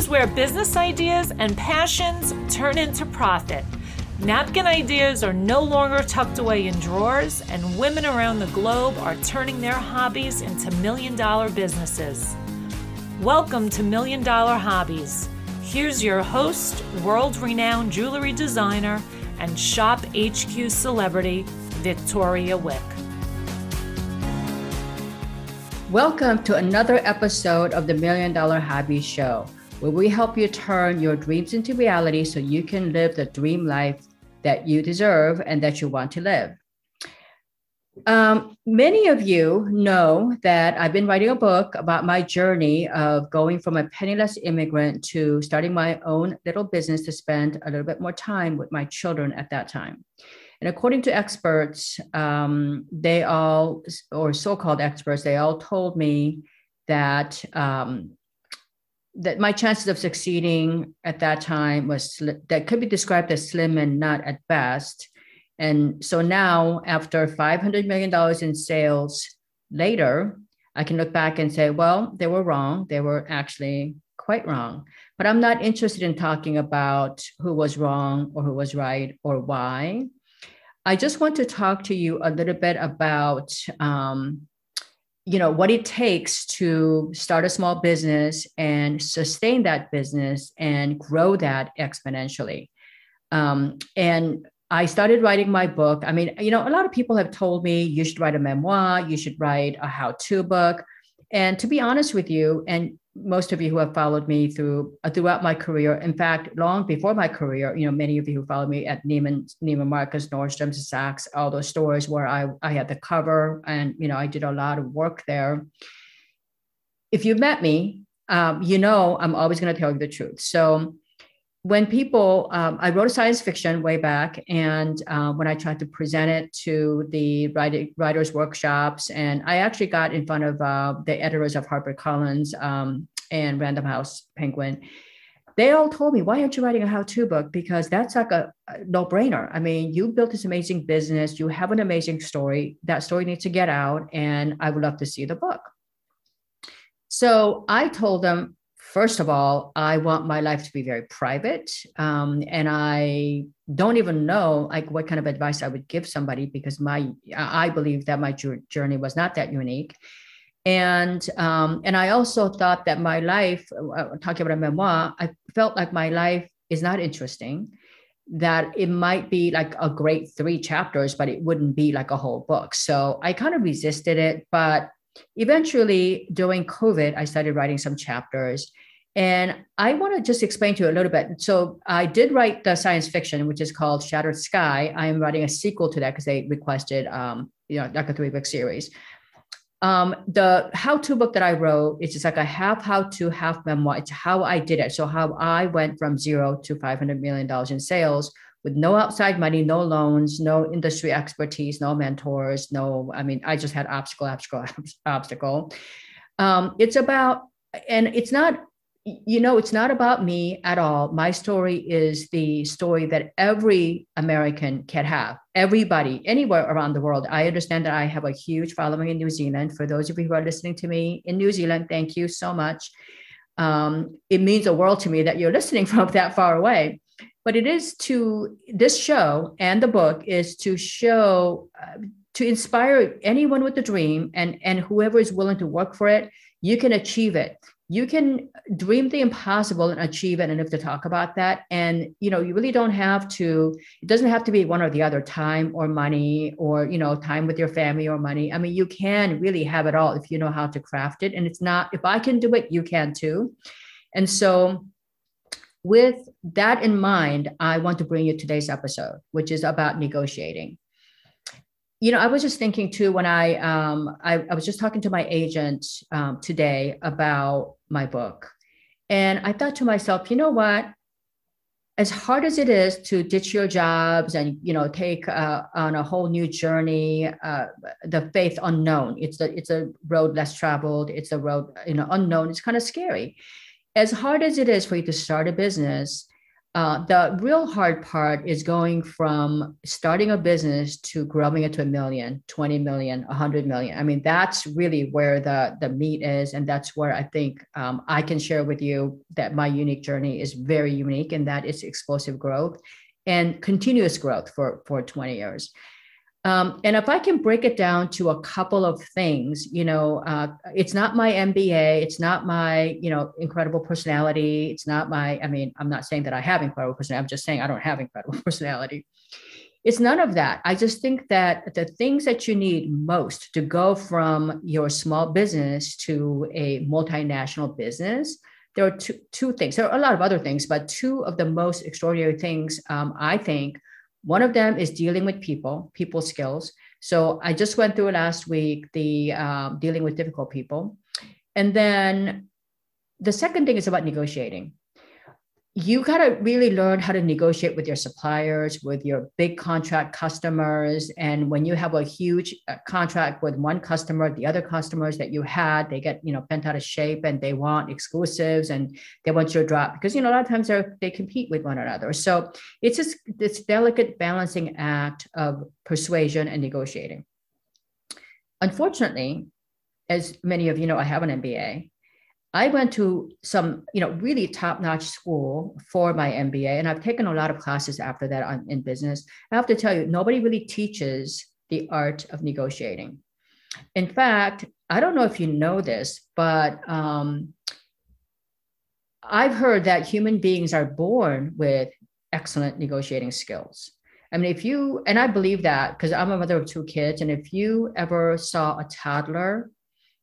is where business ideas and passions turn into profit. Napkin ideas are no longer tucked away in drawers, and women around the globe are turning their hobbies into million dollar businesses. Welcome to Million Dollar Hobbies. Here's your host, world renowned jewelry designer, and Shop HQ celebrity, Victoria Wieck. Welcome to another episode of the Million Dollar Hobby Show, where we help you turn your dreams into reality so you can live the dream life that you deserve and that you want to live. Um, many of you know that I've been writing a book about my journey of going from a penniless immigrant to starting my own little business to spend a little bit more time with my children at that time. And according to experts, um, they all, or so-called experts, they all told me that um, that my chances of succeeding at that time was that could be described as slim and not at best. And so now, after $500 million in sales later, I can look back and say, well, they were wrong. They were actually quite wrong. But I'm not interested in talking about who was wrong or who was right or why. I just want to talk to you a little bit about, um, you know, what it takes to start a small business and sustain that business and grow that exponentially. Um, and I started writing my book. I mean, you know, a lot of people have told me you should write a memoir, you should write a how-to book. And to be honest with you, and most of you who have followed me through uh, throughout my career, in fact, long before my career, you know, many of you who followed me at Neiman, Neiman Marcus, Nordstrom, Saks, all those stores where I, I had the cover and, you know, I did a lot of work there. If you've met me, um, you know, I'm always going to tell you the truth. So when people, um, I wrote a science fiction way back, and uh, when I tried to present it to the writing, writers' workshops, and I actually got in front of uh, the editors of HarperCollins um, and Random House Penguin, they all told me, "Why aren't you writing a how-to book? Because that's like a, a no-brainer. I mean, you built this amazing business, you have an amazing story. That story needs to get out, and I would love to see the book." So I told them, first of all, I want my life to be very private. Um, and I don't even know like what kind of advice I would give somebody because my I believe that my journey was not that unique. And um, and I also thought that my life, uh, talking about a memoir, I felt like my life is not interesting. That it might be like a great three chapters, but it wouldn't be like a whole book. So I kind of resisted it, but eventually during COVID, I started writing some chapters. And I want to just explain to you a little bit. So I did write the science fiction, which is called Shattered Sky. I am writing a sequel to that because they requested, um, you know, like a three book series. Um, the how-to book that I wrote, it's just like a half how-to, half memoir. It's how I did it. So how I went from zero to $500 million in sales with no outside money, no loans, no industry expertise, no mentors, no, I mean, I just had obstacle, obstacle, obstacle. Um, it's about, and it's not, you know, it's not about me at all. My story is the story that every American can have, everybody, anywhere around the world. I understand that I have a huge following in New Zealand. For those of you who are listening to me in New Zealand, thank you so much. Um, it means a world to me that you're listening from that far away but it is to this show and the book is to show uh, to inspire anyone with a dream and and whoever is willing to work for it you can achieve it. You can dream the impossible and achieve it and if to talk about that. And you know you really don't have to it doesn't have to be one or the other time or money or you know time with your family or money. I mean you can really have it all if you know how to craft it. And it's not if i can do it you can too. And so with that in mind, I want to bring you today's episode, which is about negotiating. You know, I was just thinking too when I um, I, I was just talking to my agent um, today about my book, and I thought to myself, you know what? As hard as it is to ditch your jobs and you know take uh, on a whole new journey, uh, the faith unknown. It's a it's a road less traveled. It's a road you know unknown. It's kind of scary as hard as it is for you to start a business, Uh, the real hard part is going from starting a business to growing it to a million, 20 million, 100 million. I mean, that's really where the, the meat is. And that's where I think um, I can share with you that my unique journey is very unique and that it's explosive growth and continuous growth for, for 20 years. Um, and if I can break it down to a couple of things, you know, uh, it's not my MBA, it's not my, you know, incredible personality. It's not my, I mean, I'm not saying that I have incredible personality. I'm just saying I don't have incredible personality. It's none of that. I just think that the things that you need most to go from your small business to a multinational business, there are two, two things. There are a lot of other things, but two of the most extraordinary things um, I think one of them is dealing with people, people skills. So I just went through last week the um, dealing with difficult people. And then the second thing is about negotiating you got to really learn how to negotiate with your suppliers, with your big contract customers. And when you have a huge uh, contract with one customer, the other customers that you had, they get, you know, bent out of shape and they want exclusives and they want your drop because, you know, a lot of times they they compete with one another. So it's just this delicate balancing act of persuasion and negotiating. Unfortunately, as many of you know, I have an MBA. I went to some, you know, really top-notch school for my MBA, and I've taken a lot of classes after that on, in business. I have to tell you, nobody really teaches the art of negotiating. In fact, I don't know if you know this, but um, I've heard that human beings are born with excellent negotiating skills. I mean, if you, and I believe that because I'm a mother of two kids, and if you ever saw a toddler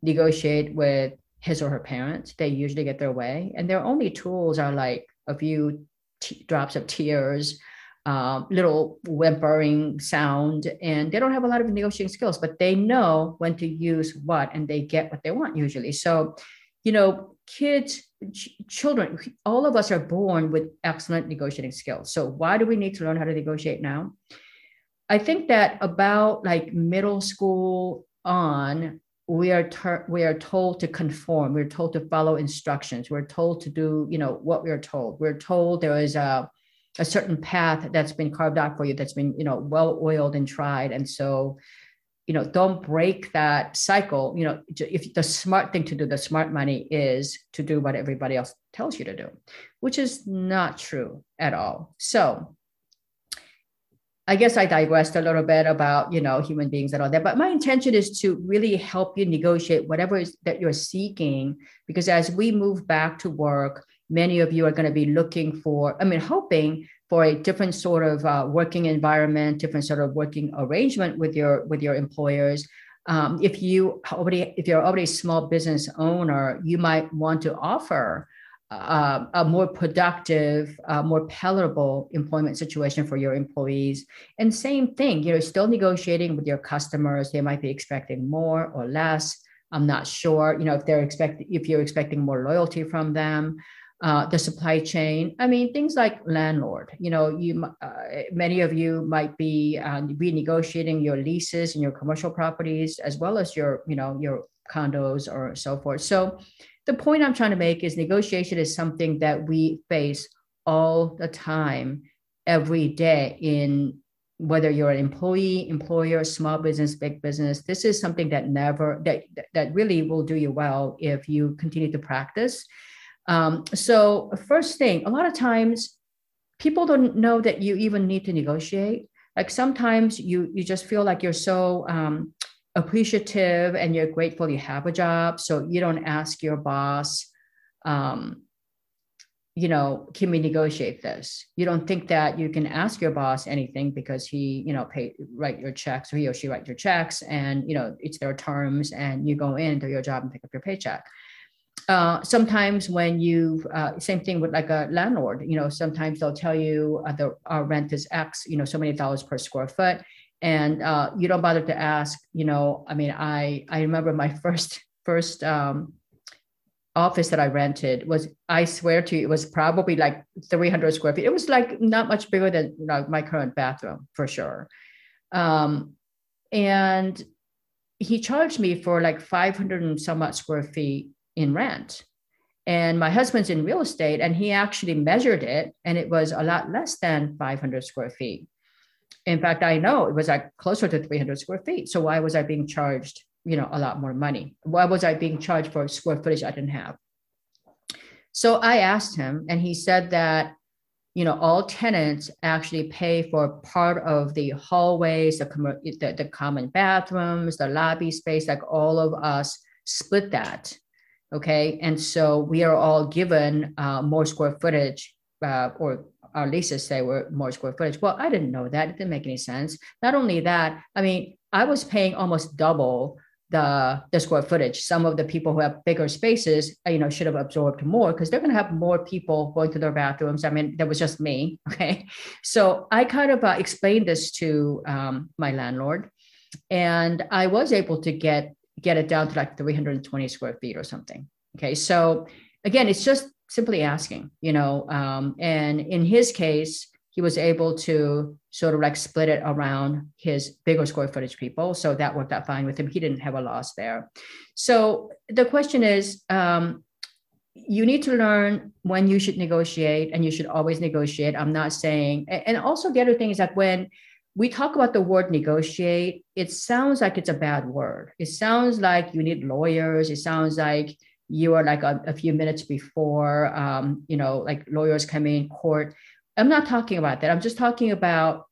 negotiate with his or her parents, they usually get their way. And their only tools are like a few t- drops of tears, um, little whimpering sound, and they don't have a lot of negotiating skills, but they know when to use what and they get what they want usually. So, you know, kids, ch- children, all of us are born with excellent negotiating skills. So, why do we need to learn how to negotiate now? I think that about like middle school on, we are ter- we are told to conform. We're told to follow instructions. We're told to do you know what we're told. We're told there is a a certain path that's been carved out for you that's been you know well oiled and tried. And so you know don't break that cycle. You know if the smart thing to do the smart money is to do what everybody else tells you to do which is not true at all. So I guess I digressed a little bit about you know human beings and all that, but my intention is to really help you negotiate whatever is that you're seeking, because as we move back to work, many of you are going to be looking for, I mean, hoping for a different sort of uh, working environment, different sort of working arrangement with your with your employers. Um, if you already if you're already a small business owner, you might want to offer uh, a more productive, uh, more palatable employment situation for your employees. And same thing, you know, still negotiating with your customers. They might be expecting more or less. I'm not sure, you know, if they're expecting if you're expecting more loyalty from them. Uh, the supply chain. I mean, things like landlord. You know, you uh, many of you might be uh, renegotiating your leases and your commercial properties as well as your, you know, your condos or so forth. So the point I'm trying to make is negotiation is something that we face all the time, every day in whether you're an employee, employer, small business, big business. This is something that never that that really will do you well if you continue to practice. Um, so first thing, a lot of times people don't know that you even need to negotiate. Like sometimes you you just feel like you're so um, appreciative and you're grateful you have a job. So you don't ask your boss, um, you know, can we negotiate this? You don't think that you can ask your boss anything because he, you know, pay write your checks or he or she write your checks and you know it's their terms and you go in do your job and pick up your paycheck. Uh, sometimes when you uh, same thing with like a landlord, you know, sometimes they'll tell you uh, the our rent is X, you know, so many dollars per square foot and uh, you don't bother to ask you know i mean i i remember my first first um, office that i rented was i swear to you it was probably like 300 square feet. It was like not much bigger than you know, my current bathroom for sure. Um, and he charged me for like 500 and some odd square feet in rent. And my husband's in real estate, and he actually measured it, and it was a lot less than 500 square feet. In fact, I know it was like closer to 300 square feet. So why was I being charged, you know, a lot more money? Why was I being charged for square footage I didn't have? So I asked him, and he said that you know, all tenants actually pay for part of the hallways, the, the, the common bathrooms, the lobby space, like all of us split that. Okay. And so we are all given uh, more square footage, uh, or our leases say we're more square footage. Well, I didn't know that. It didn't make any sense. Not only that, I mean, I was paying almost double the the square footage. Some of the people who have bigger spaces, uh, you know, should have absorbed more because they're going to have more people going to their bathrooms. I mean, that was just me. Okay, so I kind of uh, explained this to um, my landlord, and I was able to get get it down to like 320 square feet or something. Okay, so again, it's just simply asking, you know, um, and in his case, he was able to sort of like split it around his bigger square footage people. So that worked out fine with him. He didn't have a loss there. So the question is, um, you need to learn when you should negotiate and you should always negotiate. I'm not saying, and also the other thing is that when we talk about the word negotiate, it sounds like it's a bad word. It sounds like you need lawyers. It sounds like you are like a, a few minutes before, um, you know, like lawyers come in court I'm not talking about that. I'm just talking about,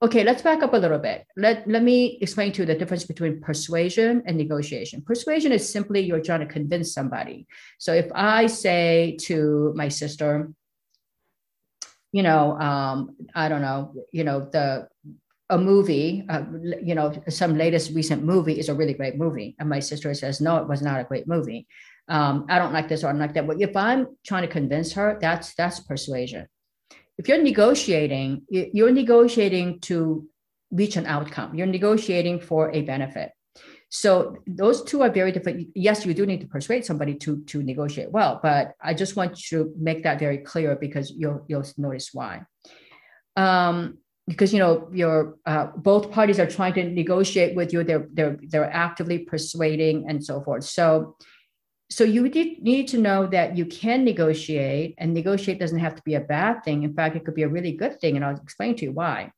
okay, let's back up a little bit. Let, let me explain to you the difference between persuasion and negotiation. Persuasion is simply you're trying to convince somebody. So if I say to my sister, you know, um, I don't know, you know, the a movie, uh, you know, some latest recent movie is a really great movie. And my sister says, no, it was not a great movie. Um, I don't like this or I don't like that. But if I'm trying to convince her, that's that's persuasion if you're negotiating, you're negotiating to reach an outcome. You're negotiating for a benefit. So those two are very different. Yes, you do need to persuade somebody to to negotiate well, but I just want you to make that very clear because you'll you'll notice why. Um, because you know your uh, both parties are trying to negotiate with you. They're they're they're actively persuading and so forth. So so you need to know that you can negotiate and negotiate doesn't have to be a bad thing. In fact it could be a really good thing and i'll explain to you why.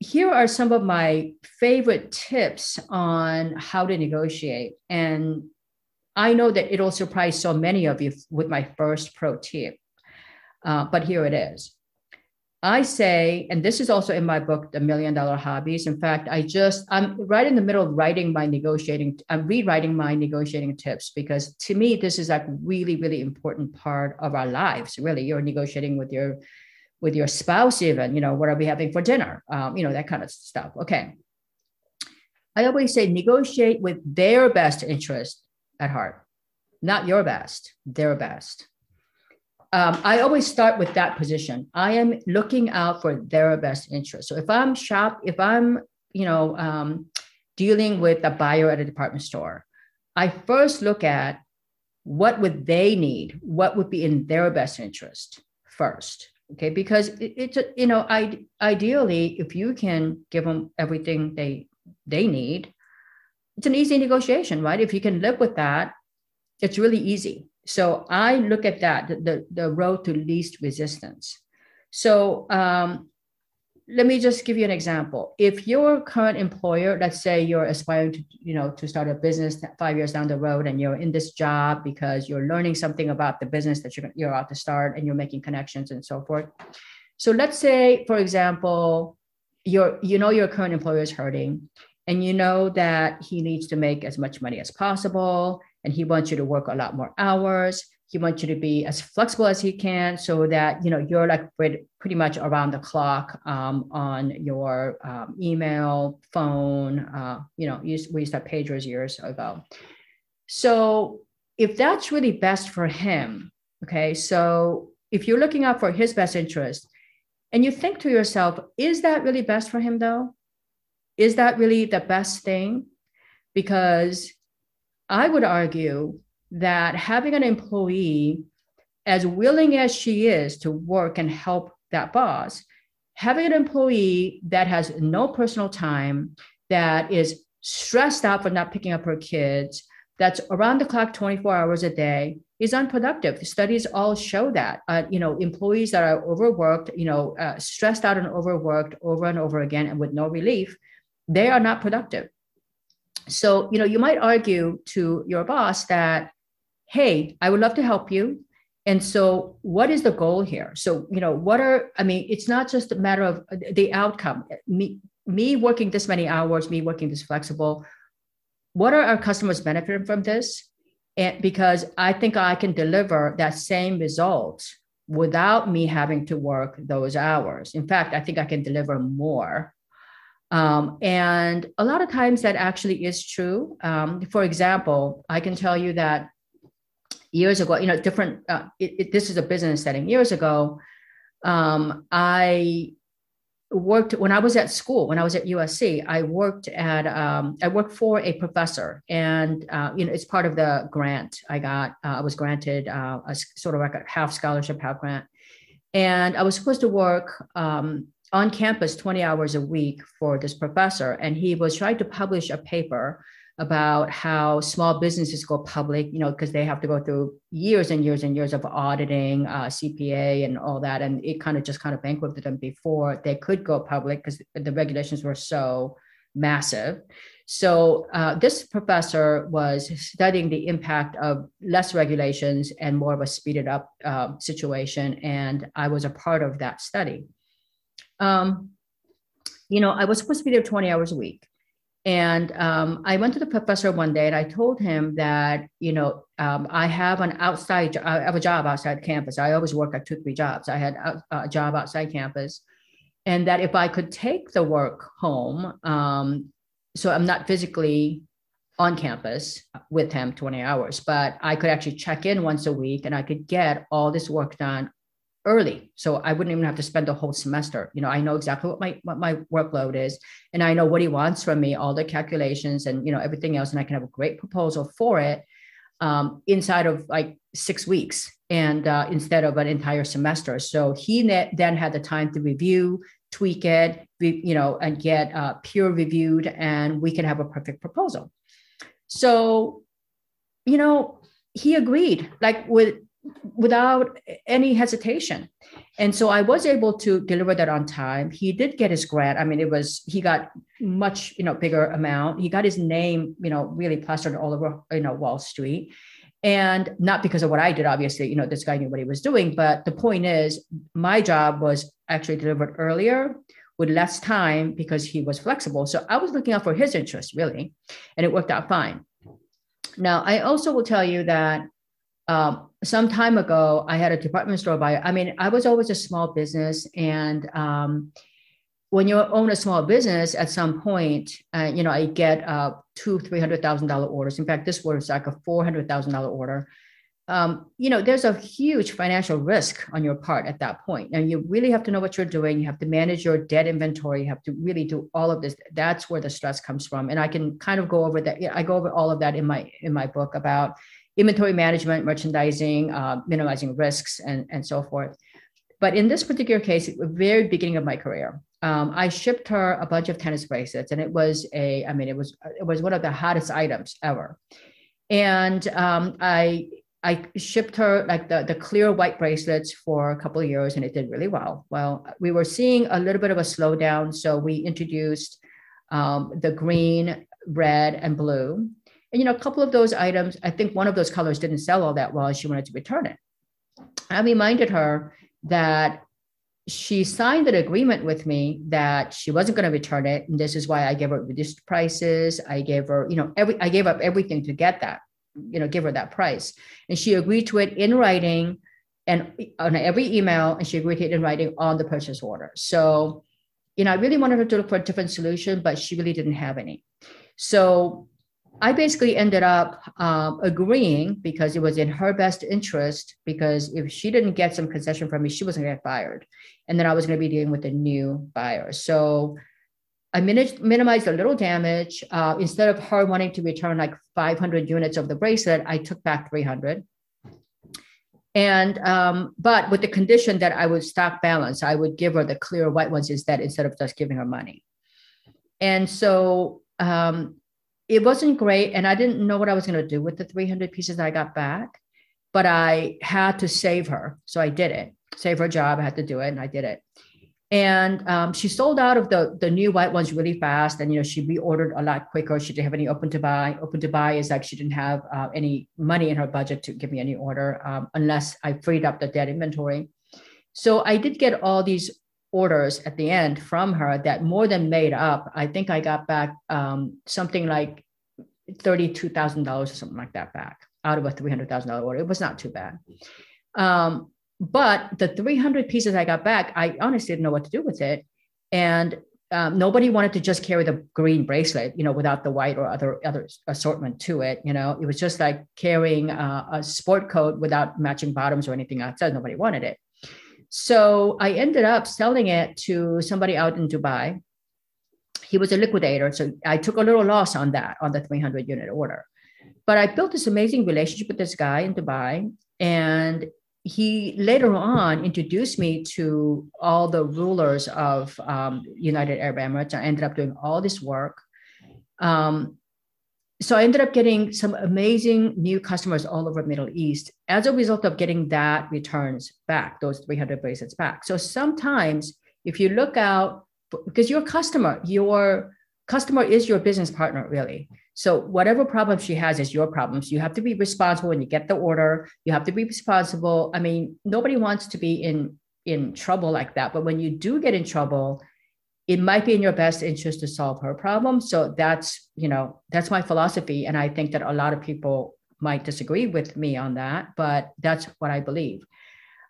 Here are some of my favorite tips on how to negotiate and i know that it'll surprise so many of you with my first pro tip uh, but here it is I say, and this is also in my book, The Million Dollar Hobbies. In fact, I just, I'm right in the middle of writing my negotiating, I'm rewriting my negotiating tips because to me, this is like really, really important part of our lives. Really, you're negotiating with your, with your spouse, even, you know, what are we having for dinner? Um, you know, that kind of stuff. Okay. I always say negotiate with their best interest at heart, not your best, their best um, I always start with that position. I am looking out for their best interest. So if I'm shop, if I'm, you know, um, dealing with a buyer at a department store, I first look at what would they need, what would be in their best interest first. Okay, because it, it's a, you know, I ideally, if you can give them everything they they need, it's an easy negotiation, right? If you can live with that, it's really easy so I look at that, the, the road to least resistance. So um, let me just give you an example. If your current employer, let's say you're aspiring to, you know, to start a business five years down the road, and you're in this job because you're learning something about the business that you're, you're about to start, and you're making connections and so forth. So let's say, for example, your you know your current employer is hurting, and you know that he needs to make as much money as possible, and he wants you to work a lot more hours. He wants you to be as flexible as he can so that you know you're like pretty much around the clock um, on your um, email phone uh, you know we used to have pagers years ago. So if that's really best for him okay so if you're looking out for his best interest and you think to yourself is that really best for him though? Is that really the best thing? Because I would argue that having an employee, as willing as she is to work and help that boss, having an employee that has no personal time, that is stressed out for not picking up her kids, that's around the clock 24 hours a day, is unproductive. Studies all show that. Uh, you know, employees that are overworked, you know, uh, stressed out and overworked over and over again and with no relief, they are not productive. So, you know, you might argue to your boss that, hey, I would love to help you. And so, what is the goal here? So, you know, what are, I mean, it's not just a matter of the outcome. Me, me working this many hours, me working this flexible, what are our customers benefiting from this? And because I think I can deliver that same result without me having to work those hours. In fact, I think I can deliver more. Um, and a lot of times that actually is true. Um, for example, I can tell you that years ago, you know, different, uh, it, it, this is a business setting. Years ago, um, I worked when I was at school, when I was at USC, I worked at um, I worked for a professor, and uh, you know it's part of the grant I got. Uh, I was granted uh, a sort of like a half scholarship, half grant, and I was supposed to work um, on campus twenty hours a week for this professor, and he was trying to publish a paper about how small businesses go public, you know, because they have to go through years and years and years of auditing, uh, CPA, and all that, and it kind of just kind of bankrupted them before they could go public because the regulations were so massive. So uh, this professor was studying the impact of less regulations and more of a speeded up uh, situation, and I was a part of that study. Um, you know, I was supposed to be there 20 hours a week. And um, I went to the professor one day and I told him that, you know, um, I have an outside, I have a job outside campus. I always work at two, three jobs. I had a, a job outside campus. And that if I could take the work home, um, so I'm not physically on campus with him 20 hours, but I could actually check in once a week and I could get all this work done early so i wouldn't even have to spend the whole semester. You know i know exactly what my what my workload is and i know what he wants from me all the calculations and you know everything else and i can have a great proposal for it um, inside of like six weeks and uh, instead of an entire semester. So he ne- then had the time to review tweak it you know and get uh, peer reviewed and we can have a perfect proposal. So you know he agreed like with without any hesitation. And so I was able to deliver that on time. He did get his grant. I mean, it was he got much, you know, bigger amount. He got his name, you know, really plastered all over, you know, Wall Street. And not because of what I did, obviously, you know, this guy knew what he was doing. But the point is, my job was actually delivered earlier with less time because he was flexible. So I was looking out for his interest, really, and it worked out fine. Now, I also will tell you that um, some time ago, I had a department store buyer. I mean, I was always a small business, and um, when you own a small business, at some point, uh, you know, I get uh, two, three hundred thousand dollar orders. In fact, this was like a four hundred thousand dollar order. Um, you know, there's a huge financial risk on your part at that point. point, and you really have to know what you're doing. You have to manage your debt inventory. You have to really do all of this. That's where the stress comes from, and I can kind of go over that. I go over all of that in my in my book about inventory management, merchandising, uh, minimizing risks, and, and so forth. But in this particular case, at the very beginning of my career, um, I shipped her a bunch of tennis bracelets, and it was a, I mean, it was it was one of the hottest items ever. And um, I I shipped her like the, the clear white bracelets for a couple of years, and it did really well. Well, we were seeing a little bit of a slowdown, so we introduced um, the green, red, and blue. And, you know, a couple of those items, I think one of those colors didn't sell all that well she wanted to return it. I reminded her that she signed an agreement with me that she wasn't going to return it. And this is why I gave her reduced prices. I gave her, you know, every, I gave up everything to get that, you know, give her that price. And she agreed to it in writing and on every email. And she agreed to it in writing on the purchase order. So, you know, I really wanted her to look for a different solution, but she really didn't have any. So I basically ended up um, agreeing because it was in her best interest. Because if she didn't get some concession from me, she wasn't going to get fired, and then I was going to be dealing with a new buyer. So I minimized a little damage. Uh, instead of her wanting to return like 500 units of the bracelet, I took back 300. And um, but with the condition that I would stock balance, I would give her the clear white ones instead, instead of just giving her money. And so um, it wasn't great and i didn't know what i was going to do with the 300 pieces i got back but I had to save her. So I did it, save her job. I had to do it and I did it. And um, she sold out of the, the new white ones really fast. And, you know, she reordered a lot quicker. She didn't have any open to buy. Open to buy is like she didn't have uh, any money in her budget to give me any order um, unless I freed up the dead inventory. So I did get all these orders at the end from her that more than made up. I think I got back um, something like $32,000 or something like that back out of a $300,000 order. It was not too bad. Um, but the 300 pieces I got back, I honestly didn't know what to do with it. And um, nobody wanted to just carry the green bracelet, you know, without the white or other other assortment to it. You know, it was just like carrying uh, a sport coat without matching bottoms or anything outside. Nobody wanted it. So I ended up selling it to somebody out in Dubai. He was a liquidator. So I took a little loss on that, on the 300 unit order. But I built this amazing relationship with this guy in Dubai. And he later on introduced me to all the rulers of um, United Arab Emirates. I ended up doing all this work. Um, so I ended up getting some amazing new customers all over Middle East as a result of getting that returns back, those 300 bracelets back. So sometimes if you look out, because your customer, your customer is your business partner, really. So whatever problem she has is your problems. You have to be responsible when you get the order. You have to be responsible. I mean, nobody wants to be in in trouble like that. But when you do get in trouble, it might be in your best interest to solve her problem. So that's, you know, that's my philosophy. And I think that a lot of people might disagree with me on that, but that's what I believe.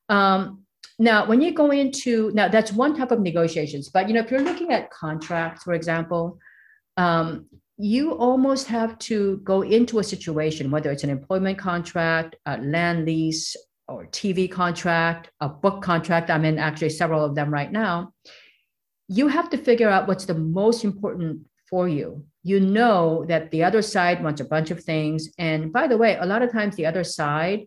Um, now, when you go into now, that's one type of negotiations. But you know, if you're looking at contracts, for example, um, you almost have to go into a situation, whether it's an employment contract, a land lease, or TV contract, a book contract. I'm in actually several of them right now you have to figure out what's the most important for you. You know that the other side wants a bunch of things. And by the way, a lot of times the other side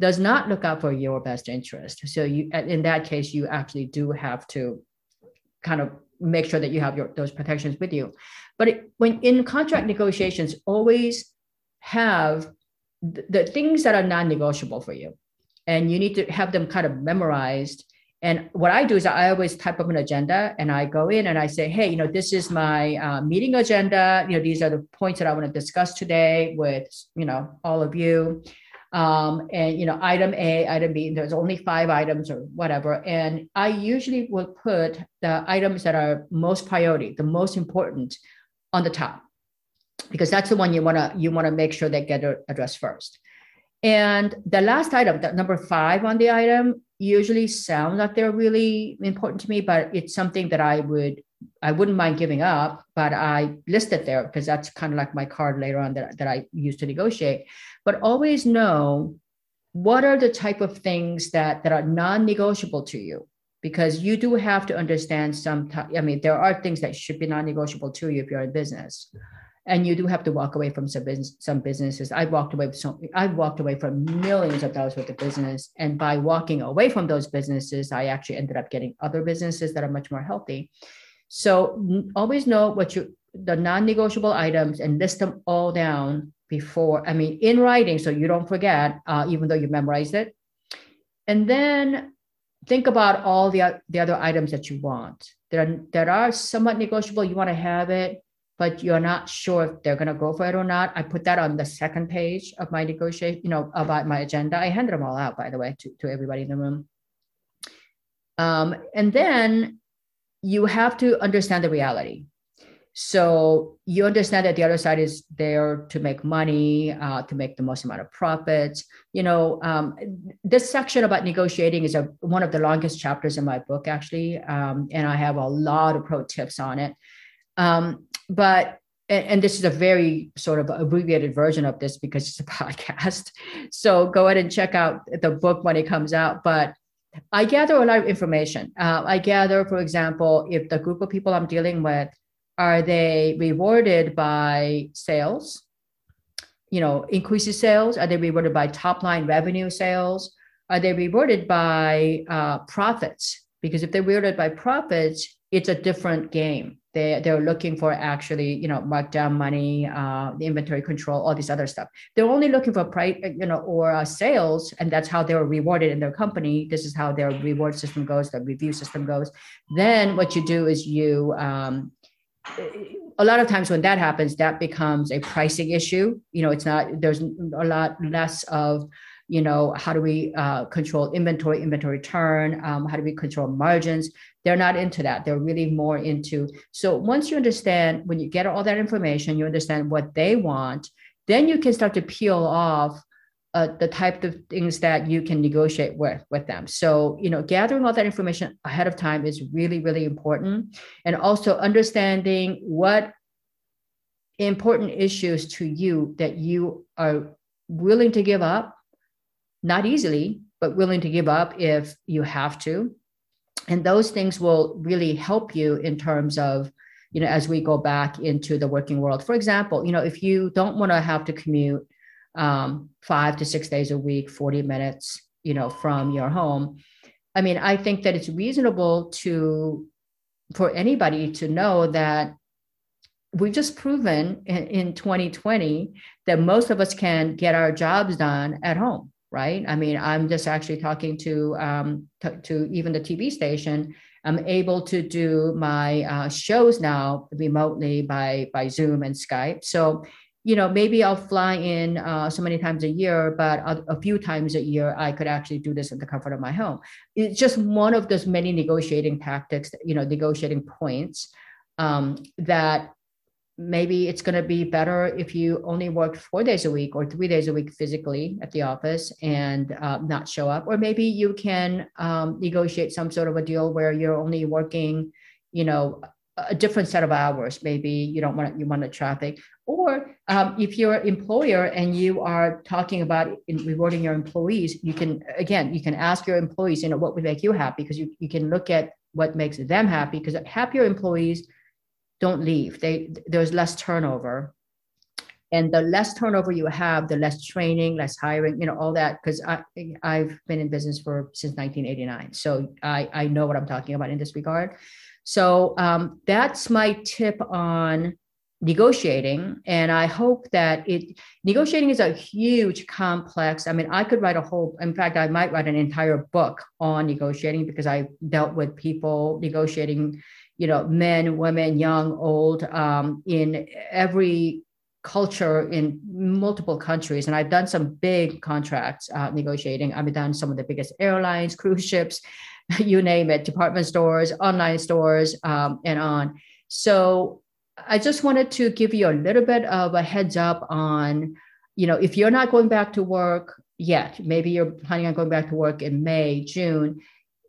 does not look out for your best interest. So you in that case, you actually do have to kind of make sure that you have your those protections with you. But it, when in contract negotiations, always have the, the things that are non-negotiable for you. And you need to have them kind of memorized and what I do is I always type up an agenda and I go in and I say, hey, you know, this is my uh, meeting agenda. You know, these are the points that I want to discuss today with, you know, all of you. Um, and, you know, item A, item B, there's only five items or whatever. And I usually will put the items that are most priority, the most important on the top, because that's the one you want to, you want to make sure they get addressed first. And the last item, the number five on the item, usually sounds like they're really important to me, but it's something that I would I wouldn't mind giving up, but I list it there because that's kind of like my card later on that, that I use to negotiate. But always know what are the type of things that that are non-negotiable to you because you do have to understand some i mean there are things that should be non-negotiable to you if you're in business and you do have to walk away from some business, some businesses. I walked away from I've walked away from millions of dollars worth of business, and by walking away from those businesses, I actually ended up getting other businesses that are much more healthy. So always know what you the non-negotiable items and list them all down before. I mean, in writing, so you don't forget, uh, even though you memorized it, and then think about all the the other items that you want. That are that are somewhat negotiable. You want to have it but you're not sure if they're going to go for it or not. I put that on the second page of my negotiation, you know, about my agenda. I handed them all out, by the way, to, to everybody in the room. Um, and then you have to understand the reality. So you understand that the other side is there to make money, uh, to make the most amount of profits. You know, um, this section about negotiating is a, one of the longest chapters in my book, actually, um, and I have a lot of pro tips on it. Um, but and, this is a very sort of abbreviated version of this because it's a podcast. So go ahead and check out the book when it comes out. But I gather a lot of information. Uh, I gather, for example, if the group of people I'm dealing with are they rewarded by sales, you know, increases sales? Are they rewarded by top line revenue sales? Are they rewarded by uh, profits? Because if they're rewarded by profits, it's a different game they they're looking for actually you know markdown money uh, the inventory control all this other stuff. They're only looking for price you know or uh, sales and that's how they're rewarded in their company. This is how their reward system goes the review system goes. Then what you do is you um, a lot of times when that happens that becomes a pricing issue. You know it's not there's a lot less of you know how do we uh, control inventory inventory turn um, how do we control margins they're not into that. They're really more into so once you understand when you get all that information you understand what they want then you can start to peel off uh, the type of things that you can negotiate with with them. So you know gathering all that information ahead of time is really really important. And also understanding what important issues to you that you are willing to give up not easily, but willing to give up if you have to. And those things will really help you in terms of, you know, as we go back into the working world. For example, you know, if you don't want to have to commute um, five to six days a week, 40 minutes, you know, from your home, I mean, I think that it's reasonable to for anybody to know that we've just proven in, in 2020 that most of us can get our jobs done at home right? I mean, I'm just actually talking to um, t- to even the TV station. I'm able to do my uh, shows now remotely by by Zoom and Skype. So, you know, maybe I'll fly in uh, so many times a year, but a, a, few times a year I could actually do this in the comfort of my home. It's just one of those many negotiating tactics, you know, negotiating points um, that maybe it's going to be better if you only work four days a week or three days a week physically at the office and uh, not show up. Or maybe you can um, negotiate some sort of a deal where you're only working you know a different set of hours. Maybe you don't want to, you want the traffic. Or um, if you're an employer and you are talking about rewarding your employees you can again you can ask your employees you know what would make you happy? Because you, you can look at what makes them happy. Because happier employees don't leave. They there's less turnover. And the less turnover you have, the less training, less hiring, you know, all that. Because I I've been in business for since 1989, so I I know what I'm talking about in this regard. So um, that's my tip on negotiating and i hope that it negotiating is a huge complex i mean i could write a whole in fact i might write an entire book on negotiating because i dealt with people negotiating you know, men, women, young, old, um, in every culture in multiple countries. And I've done some big contracts uh, negotiating. I've done some of the biggest airlines, cruise ships, you name it, department stores, online stores, um, and on. So I just wanted to give you a little bit of a heads up on, you know, if you're not going back to work yet, maybe you're planning on going back to work in May, June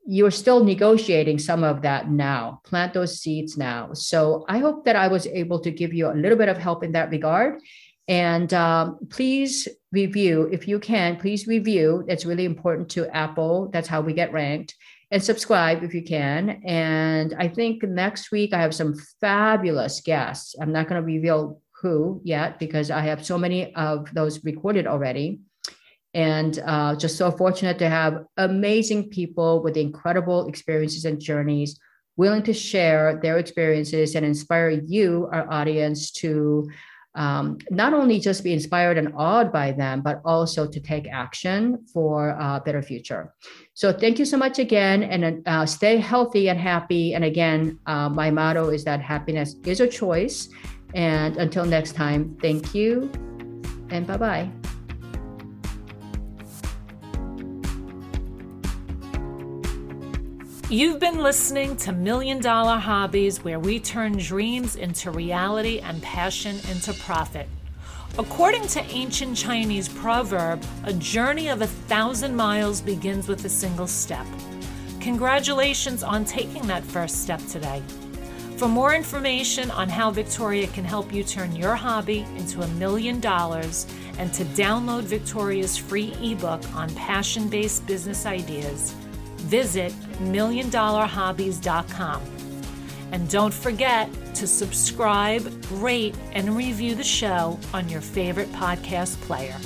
you're still negotiating some of that now. Plant those seeds now. So i hope that i was able to give you a little bit of help in that regard. And um, please review if you can please review. It's really important to apple. That's how we get ranked. And subscribe if you can. And i think next week i have some fabulous guests. I'm not going to reveal who yet because i have so many of those recorded already and uh, just so fortunate to have amazing people with incredible experiences and journeys willing to share their experiences and inspire you our audience to um, not only just be inspired and awed by them but also to take action for a better future. So thank you so much again and uh, stay healthy and happy. And again uh, my motto is that happiness is a choice. And until next time thank you and bye bye You've been listening to Million Dollar Hobbies, where we turn dreams into reality and passion into profit. According to ancient Chinese proverb, a journey of a thousand miles begins with a single step. Congratulations on taking that first step today. For more information on how Victoria can help you turn your hobby into a million dollars and to download Victoria's free ebook on passion based business ideas, visit milliondollarhobbies.com. And don't forget to subscribe, rate, and review the show on your favorite podcast player.